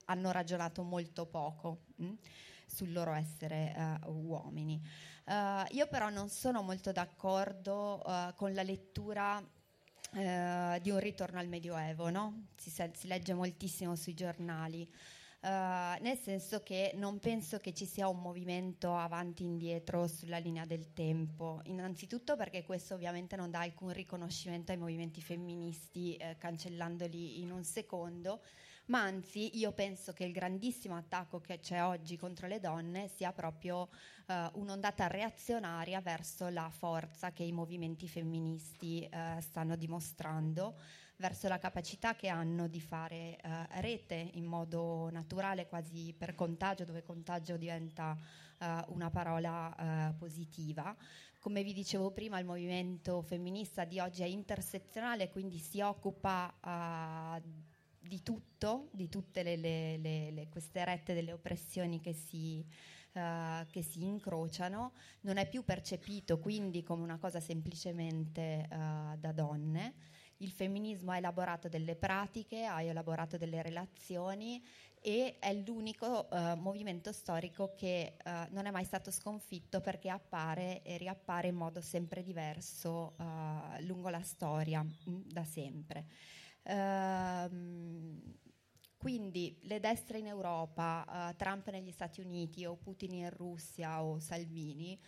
hanno ragionato molto poco mh, hm, sul loro essere uh, uomini. io però non sono molto d'accordo con la lettura eh, di un ritorno al Medioevo, no? si, si, legge moltissimo sui giornali. Uh, nel senso che non penso che ci sia un movimento avanti e indietro sulla linea del tempo, innanzitutto perché questo ovviamente non dà alcun riconoscimento ai movimenti femministi eh, cancellandoli in un secondo, ma anzi io penso che il grandissimo attacco che c'è oggi contro le donne sia proprio eh, un'ondata reazionaria verso la forza che i movimenti femministi eh, stanno dimostrando verso la capacità che hanno di fare eh, rete in modo naturale, quasi per contagio, dove contagio diventa eh, una parola eh, positiva. Come vi dicevo prima, il movimento femminista di oggi è intersezionale, quindi si occupa eh, di tutto, di tutte le, le, le, queste rette delle oppressioni che si, uh, che si, incrociano, non è più percepito quindi come una cosa semplicemente uh, da donne, il femminismo ha elaborato delle pratiche, ha elaborato delle relazioni e è l'unico uh, movimento storico che uh, non è mai stato sconfitto perché appare e riappare in modo sempre diverso uh, lungo la storia, mh, mm, da sempre. Ehm, quindi le destre in Europa, Trump negli Stati Uniti o Putin in Russia o Salvini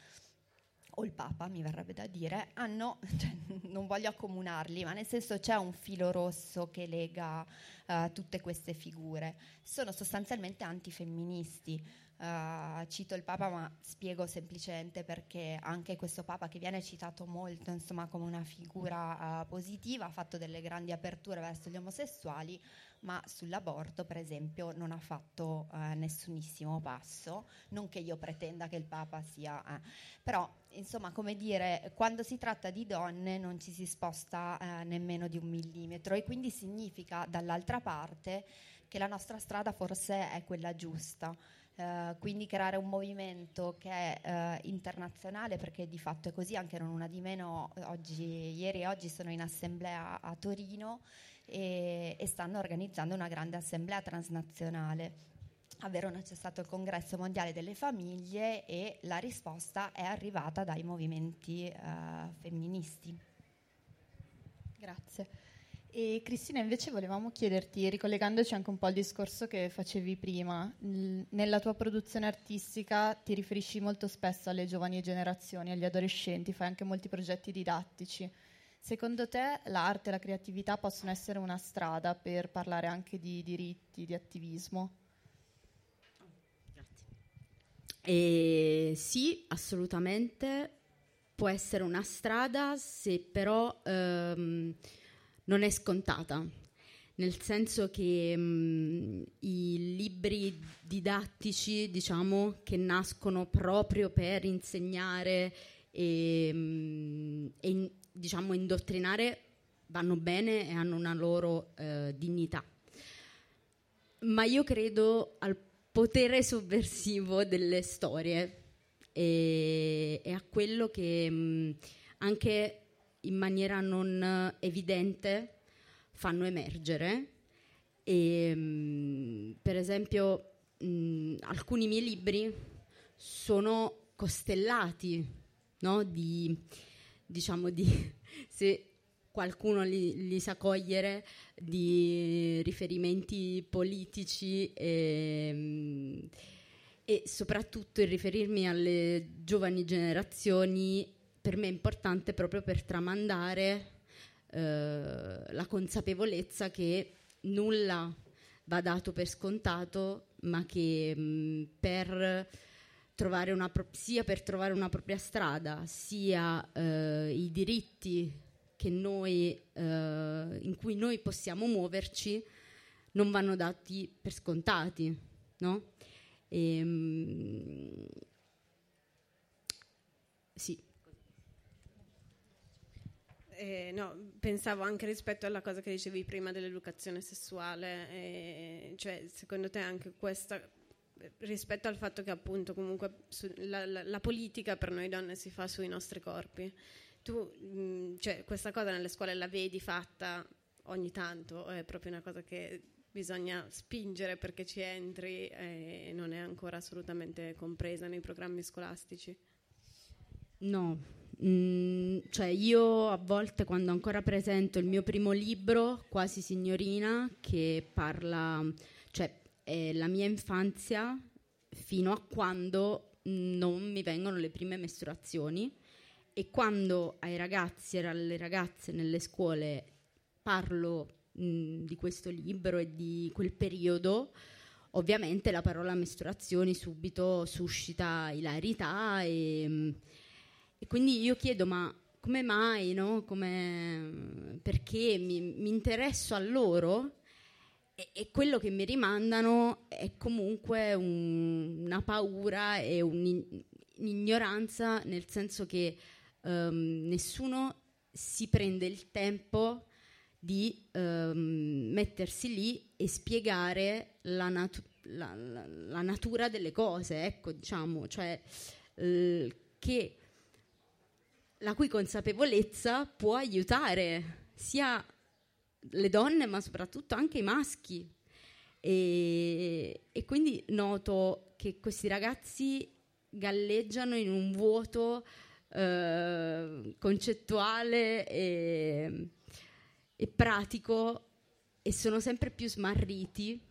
o il Papa, mi verrebbe da dire, hanno, <laughs> cioè, non voglio accomunarli, ma nel senso c'è un filo rosso che lega uh, tutte queste figure. Sono sostanzialmente antifemministi. Uh, cito il Papa, ma spiego semplicemente perché anche questo Papa, che viene citato molto insomma, come una figura uh, positiva, ha fatto delle grandi aperture verso gli omosessuali, ma sull'aborto, per esempio, non ha fatto eh, nessunissimo passo. Non che io pretenda che il Papa sia, eh. però insomma, come dire, quando si tratta di donne non ci si sposta eh, nemmeno di un millimetro e quindi significa dall'altra parte che la nostra strada forse è quella giusta. Uh, quindi creare un movimento che è uh, internazionale perché di fatto è così, anche non una di meno, oggi, ieri e oggi sono in assemblea a Torino e, e stanno organizzando una grande assemblea transnazionale. A Verona c'è stato il congresso mondiale delle famiglie e la risposta è arrivata dai movimenti eh, femministi. Grazie. E Cristina, invece volevamo chiederti, ricollegandoci anche un po' al discorso che facevi prima, nella tua produzione artistica ti riferisci molto spesso alle giovani generazioni, agli adolescenti, fai anche molti progetti didattici. Secondo te l'arte e la creatività possono essere una strada per parlare anche di diritti, di attivismo? E sì, assolutamente può essere una strada se però ehm, non è scontata, nel senso che mh, mm, i libri didattici, diciamo, che nascono proprio per insegnare e, mh, mm, e diciamo, indottrinare vanno bene e hanno una loro eh, dignità. Ma io credo al potere sovversivo delle storie e, e a quello che mh, anche in maniera non evidente fanno emergere. E, mh, per esempio, mh, alcuni miei libri sono costellati no? di diciamo di <laughs> se qualcuno li, li, sa cogliere di riferimenti politici e, e soprattutto il riferirmi alle giovani generazioni per me è importante proprio per tramandare eh, la consapevolezza che nulla va dato per scontato, ma che mh, per pro- sia per trovare una propria strada, sia eh, i diritti noi, eh, in cui noi possiamo muoverci, non vanno dati per scontati. No? E, ehm, sì. Eh, no, pensavo anche rispetto alla cosa che dicevi prima dell'educazione sessuale, eh, cioè secondo te anche questa rispetto al fatto che appunto comunque su, la, la, la, politica per noi donne si fa sui nostri corpi. Tu, mh, cioè, questa cosa nelle scuole la vedi fatta ogni tanto, è proprio una cosa che bisogna spingere perché ci entri e non è ancora assolutamente compresa nei programmi scolastici? No, mm, cioè io a volte quando ancora presento il mio primo libro, Quasi signorina, che parla, cioè la mia infanzia fino a quando non mi vengono le prime mestruazioni e quando ai ragazzi e alle ragazze nelle scuole parlo mh, di questo libro e di quel periodo, ovviamente la parola mestruazioni subito suscita ilarità e, e quindi io chiedo ma come mai, no? come, perché mi, mi, interesso a loro e, e, quello che mi rimandano è comunque un, una paura e un'ignoranza nel senso che um, nessuno si prende il tempo di um, mettersi lì e spiegare la, natu- la, la, la, natura delle cose, ecco, diciamo, cioè eh, che la cui consapevolezza può aiutare sia le donne, ma soprattutto anche i maschi. E, e quindi noto che questi ragazzi galleggiano in un vuoto eh, concettuale e, e, pratico e sono sempre più smarriti.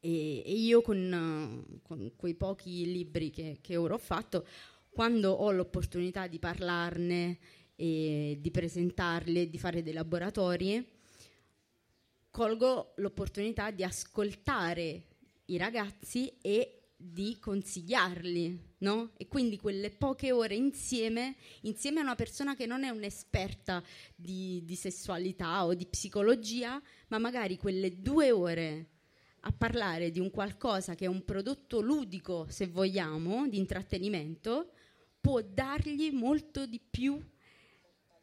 E, io con, con, quei pochi libri che, che ora ho fatto quando ho l'opportunità di parlarne e di presentarli e di fare dei laboratori, colgo l'opportunità di ascoltare i ragazzi e di consigliarli, no? E quindi quelle poche ore insieme, insieme a una persona che non è un'esperta di, di sessualità o di psicologia, ma magari quelle due ore a parlare di un qualcosa che è un prodotto ludico, se vogliamo, di intrattenimento, può dargli molto di più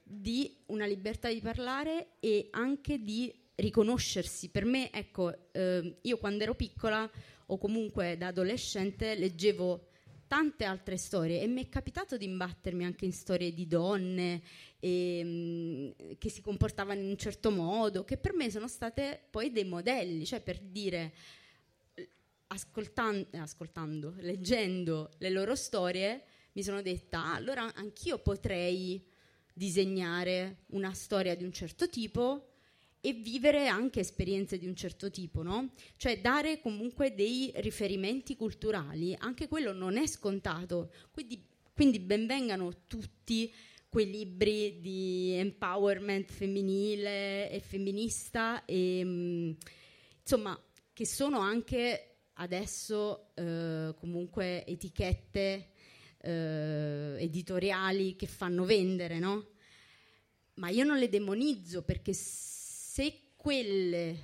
di una libertà di parlare e anche di riconoscersi. Per me, ecco, eh, io quando ero piccola o comunque da adolescente leggevo tante altre storie e mi è capitato di imbattermi anche in storie di donne e, mh, che si comportavano in un certo modo, che per me sono state poi dei modelli, cioè per dire, ascoltan- ascoltando, leggendo le loro storie, mi sono detta, allora anch'io potrei disegnare una storia di un certo tipo e vivere anche esperienze di un certo tipo, no? Cioè dare comunque dei riferimenti culturali, anche quello non è scontato. Quindi, quindi benvengano tutti quei libri di empowerment femminile e femminista e mh, insomma che sono anche adesso eh, comunque etichette eh, editoriali che fanno vendere, no? Ma io non le demonizzo perché se quelle,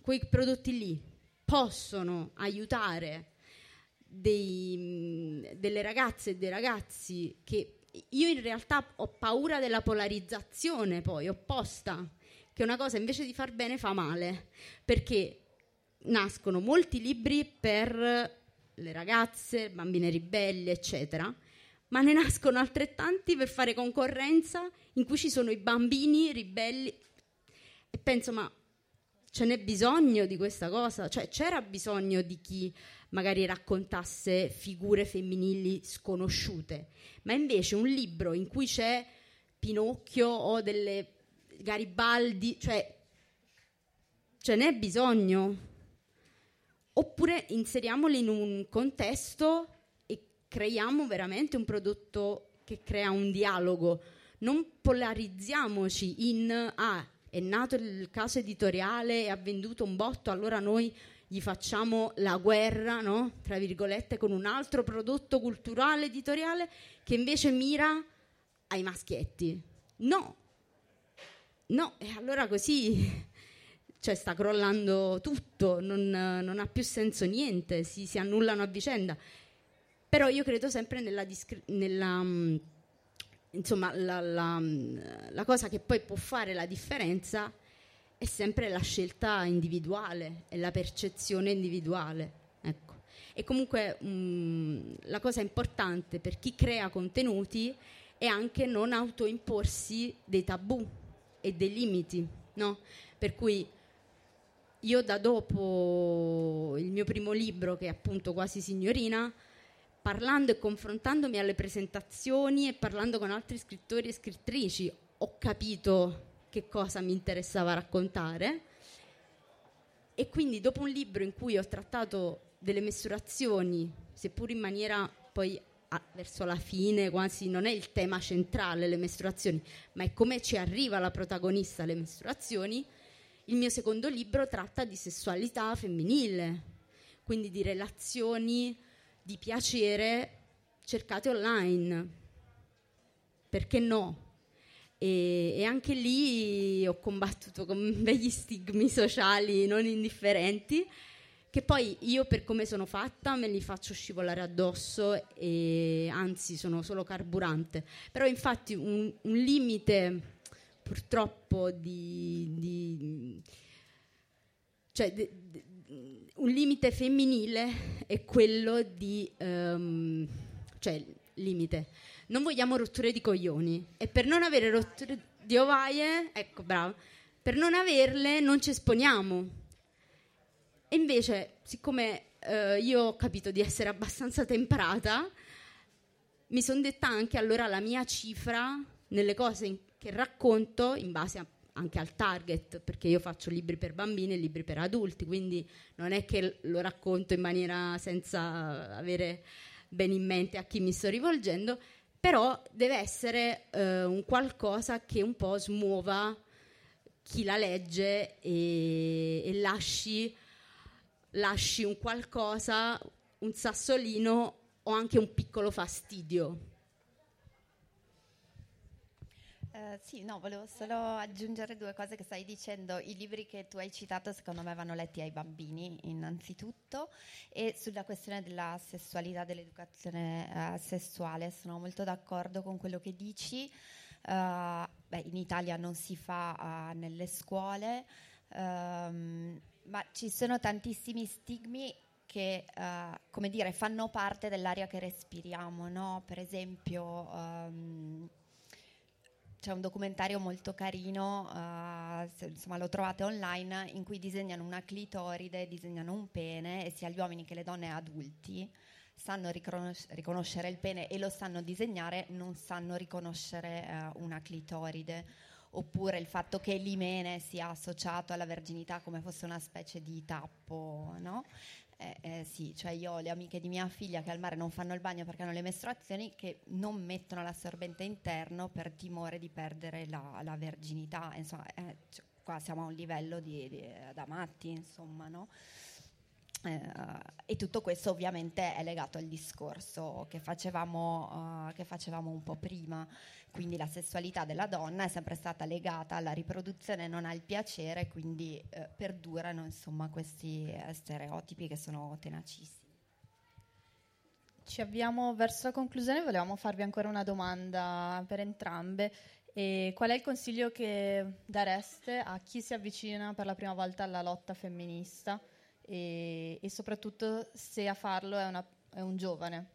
quei prodotti lì possono aiutare dei, delle ragazze e dei ragazzi che io in realtà ho paura della polarizzazione poi opposta, che una cosa invece di far bene fa male, perché nascono molti libri per le ragazze, bambine ribelli, eccetera, ma ne nascono altrettanti per fare concorrenza in cui ci sono i bambini ribelli. E penso, ma ce n'è bisogno di questa cosa? Cioè c'era bisogno di chi magari raccontasse figure femminili sconosciute, ma invece un libro in cui c'è Pinocchio o delle Garibaldi, cioè ce n'è bisogno? Oppure inseriamoli in un contesto e creiamo veramente un prodotto che crea un dialogo. Non polarizziamoci in ah, è nato il caso editoriale e ha venduto un botto, allora noi gli facciamo la guerra, no? Tra virgolette, con un altro prodotto culturale editoriale che invece mira ai maschietti. No, no, e allora così cioè sta crollando tutto, non, non ha più senso niente, si, si, annullano a vicenda. Però io credo sempre nella, discre- nella um, insomma, la, la, la, cosa che poi può fare la differenza è sempre la scelta individuale e la percezione individuale. Ecco. E comunque um, la cosa importante per chi crea contenuti è anche non autoimporsi dei tabù e dei limiti, no? Per cui io da dopo il mio primo libro, che è appunto Quasi Signorina, parlando e confrontandomi alle presentazioni e parlando con altri scrittori e scrittrici, ho capito che cosa mi interessava raccontare. E quindi dopo un libro in cui ho trattato delle misurazioni, seppur in maniera poi a, verso la fine, quasi non è il tema centrale le misurazioni, ma è come ci arriva la protagonista alle misurazioni, Il mio secondo libro tratta di sessualità femminile, quindi di relazioni di piacere cercate online. Perché no? E, e, anche lì ho combattuto con <laughs> degli stigmi sociali non indifferenti che poi io per come sono fatta me li faccio scivolare addosso e anzi sono solo carburante. Però infatti un, un limite purtroppo di, di cioè, di, di, un limite femminile è quello di um, cioè limite. Non vogliamo rotture di coglioni. E per non avere rotture di ovaie ecco bravo per non averle non ci esponiamo. E invece, siccome eh, io ho capito di essere abbastanza temperata, mi sono detta anche allora la mia cifra nelle cose in, che racconto in base a, anche al target, perché io faccio libri per bambini e libri per adulti, quindi non è che lo racconto in maniera senza avere bene in mente a chi mi sto rivolgendo, però deve essere eh, un qualcosa che un po' smuova chi la legge e, e lasci lasci un qualcosa, un sassolino o anche un piccolo fastidio. Uh, sì, no, volevo solo aggiungere due cose che stai dicendo. I libri che tu hai citato secondo me vanno letti ai bambini innanzitutto e sulla questione della sessualità, dell'educazione uh, sessuale sono molto d'accordo con quello che dici. Uh, beh, in Italia non si fa nelle scuole. Um, ma ci sono tantissimi stigmi che, uh, come dire, fanno parte dell'aria che respiriamo, no? Per esempio, um, c'è un documentario molto carino, uh, se, insomma lo trovate online, in cui disegnano una clitoride, disegnano un pene e sia gli uomini che le donne adulti sanno riconos- riconoscere il pene e lo sanno disegnare, non sanno riconoscere uh, una clitoride oppure il fatto che l'imene sia associato alla verginità come fosse una specie di tappo, no? Eh, eh, sì, cioè io ho le amiche di mia figlia che al mare non fanno il bagno perché hanno le mestruazioni che non mettono l'assorbente interno per timore di perdere la, la verginità, insomma, eh, cioè, qua siamo a un livello di, di, da matti, insomma, no? Eh, e tutto questo ovviamente è legato al discorso che facevamo, uh, che facevamo un po' prima. Quindi la sessualità della donna è sempre stata legata alla riproduzione, non al piacere, quindi eh, perdurano insomma questi eh, stereotipi che sono tenacissimi. Ci avviamo verso la conclusione, volevamo farvi ancora una domanda per entrambe. E qual è il consiglio che dareste a chi si avvicina per la prima volta alla lotta femminista e, e soprattutto se a farlo è, una, è un giovane?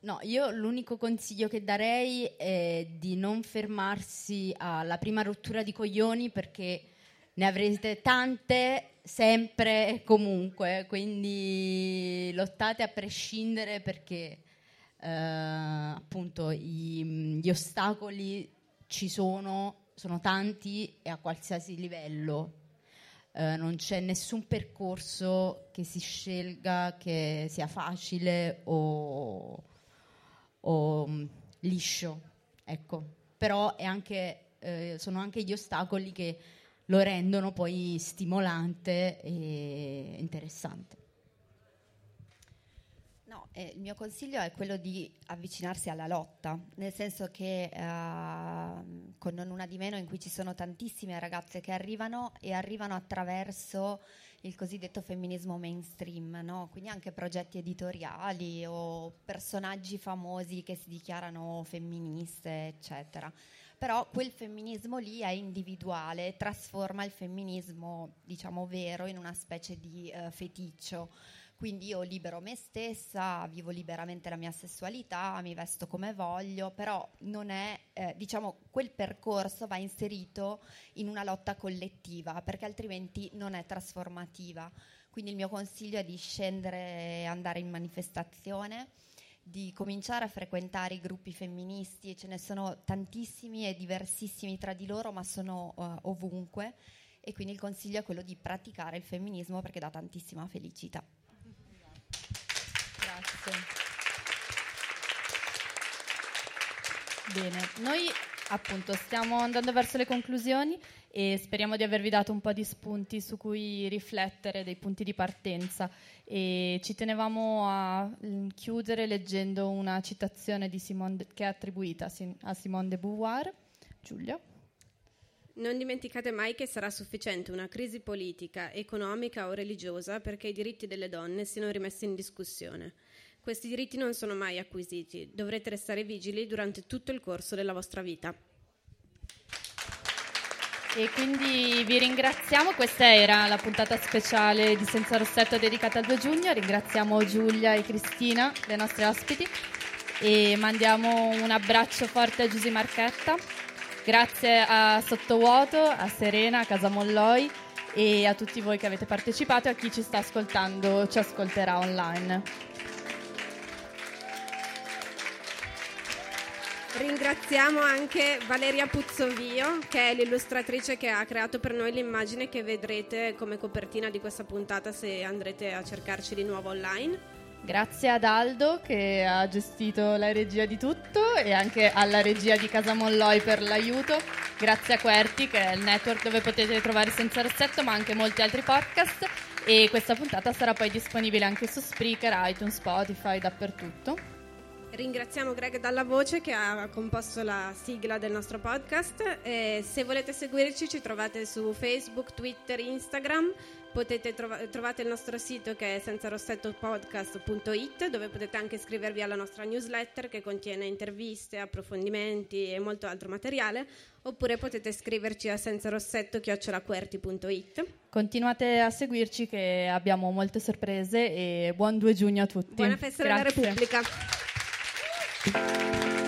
No, io l'unico consiglio che darei è di non fermarsi alla prima rottura di coglioni perché ne avrete tante sempre e comunque, quindi lottate a prescindere perché eh, appunto i, gli ostacoli ci sono, sono tanti e a qualsiasi livello. Eh, non c'è nessun percorso che si scelga che sia facile o o mm, liscio, ecco. Però anche, eh, sono anche gli ostacoli che lo rendono poi stimolante e interessante. No, eh, il mio consiglio è quello di avvicinarsi alla lotta, nel senso che eh, con Non Una di Meno, in cui ci sono tantissime ragazze che arrivano e arrivano attraverso il cosiddetto femminismo mainstream, no? quindi anche progetti editoriali o personaggi famosi che si dichiarano femministe, eccetera. Però quel femminismo lì è individuale, trasforma il femminismo, diciamo vero, in una specie di uh, feticcio quindi io libero me stessa, vivo liberamente la mia sessualità, mi vesto come voglio, però non è, eh, diciamo, quel percorso va inserito in una lotta collettiva, perché altrimenti non è trasformativa. Quindi il mio consiglio è di scendere e andare in manifestazione di cominciare a frequentare i gruppi femministi, ce ne sono tantissimi e diversissimi tra di loro, ma sono uh, ovunque e quindi il consiglio è quello di praticare il femminismo perché dà tantissima felicità. Bene, noi appunto stiamo andando verso le conclusioni e speriamo di avervi dato un po' di spunti su cui riflettere, dei punti di partenza e ci tenevamo a mm, chiudere leggendo una citazione de, che è attribuita a Simone de Beauvoir. Giulia. Non dimenticate mai che sarà sufficiente una crisi politica, economica o religiosa perché i diritti delle donne siano rimessi in discussione. Questi diritti non sono mai acquisiti, dovrete restare vigili durante tutto il corso della vostra vita. E quindi vi ringraziamo, questa era la puntata speciale di Senza Rossetto dedicata al 2 giugno, ringraziamo Giulia e Cristina, le nostre ospiti, e mandiamo un abbraccio forte a Giusy Marchetta, grazie a Sottovuoto, a Serena, a Casamolloi e a tutti voi che avete partecipato e a chi ci sta ascoltando, ci ascolterà online. Ringraziamo anche Valeria Puzzovio, che è l'illustratrice che ha creato per noi l'immagine che vedrete come copertina di questa puntata se andrete a cercarci di nuovo online. Grazie ad Aldo che ha gestito la regia di tutto e anche alla regia di Casa Molloi per l'aiuto. Grazie a Querti che è il network dove potete trovare Senza Rossetto ma anche molti altri podcast e questa puntata sarà poi disponibile anche su Spreaker, iTunes, Spotify, dappertutto. Ringraziamo Greg Dalla Voce che ha composto la sigla del nostro podcast. E se volete seguirci ci trovate su Facebook, Twitter, Instagram. Trova- trovate il nostro sito che è senzarossettopodcast.it dove potete anche iscrivervi alla nostra newsletter che contiene interviste, approfondimenti e molto altro materiale oppure potete scriverci a senzarossetto.it Continuate a seguirci che abbiamo molte sorprese e buon 2 giugno a tutti. Buona festa Grazie. della Repubblica. Thank <laughs> you.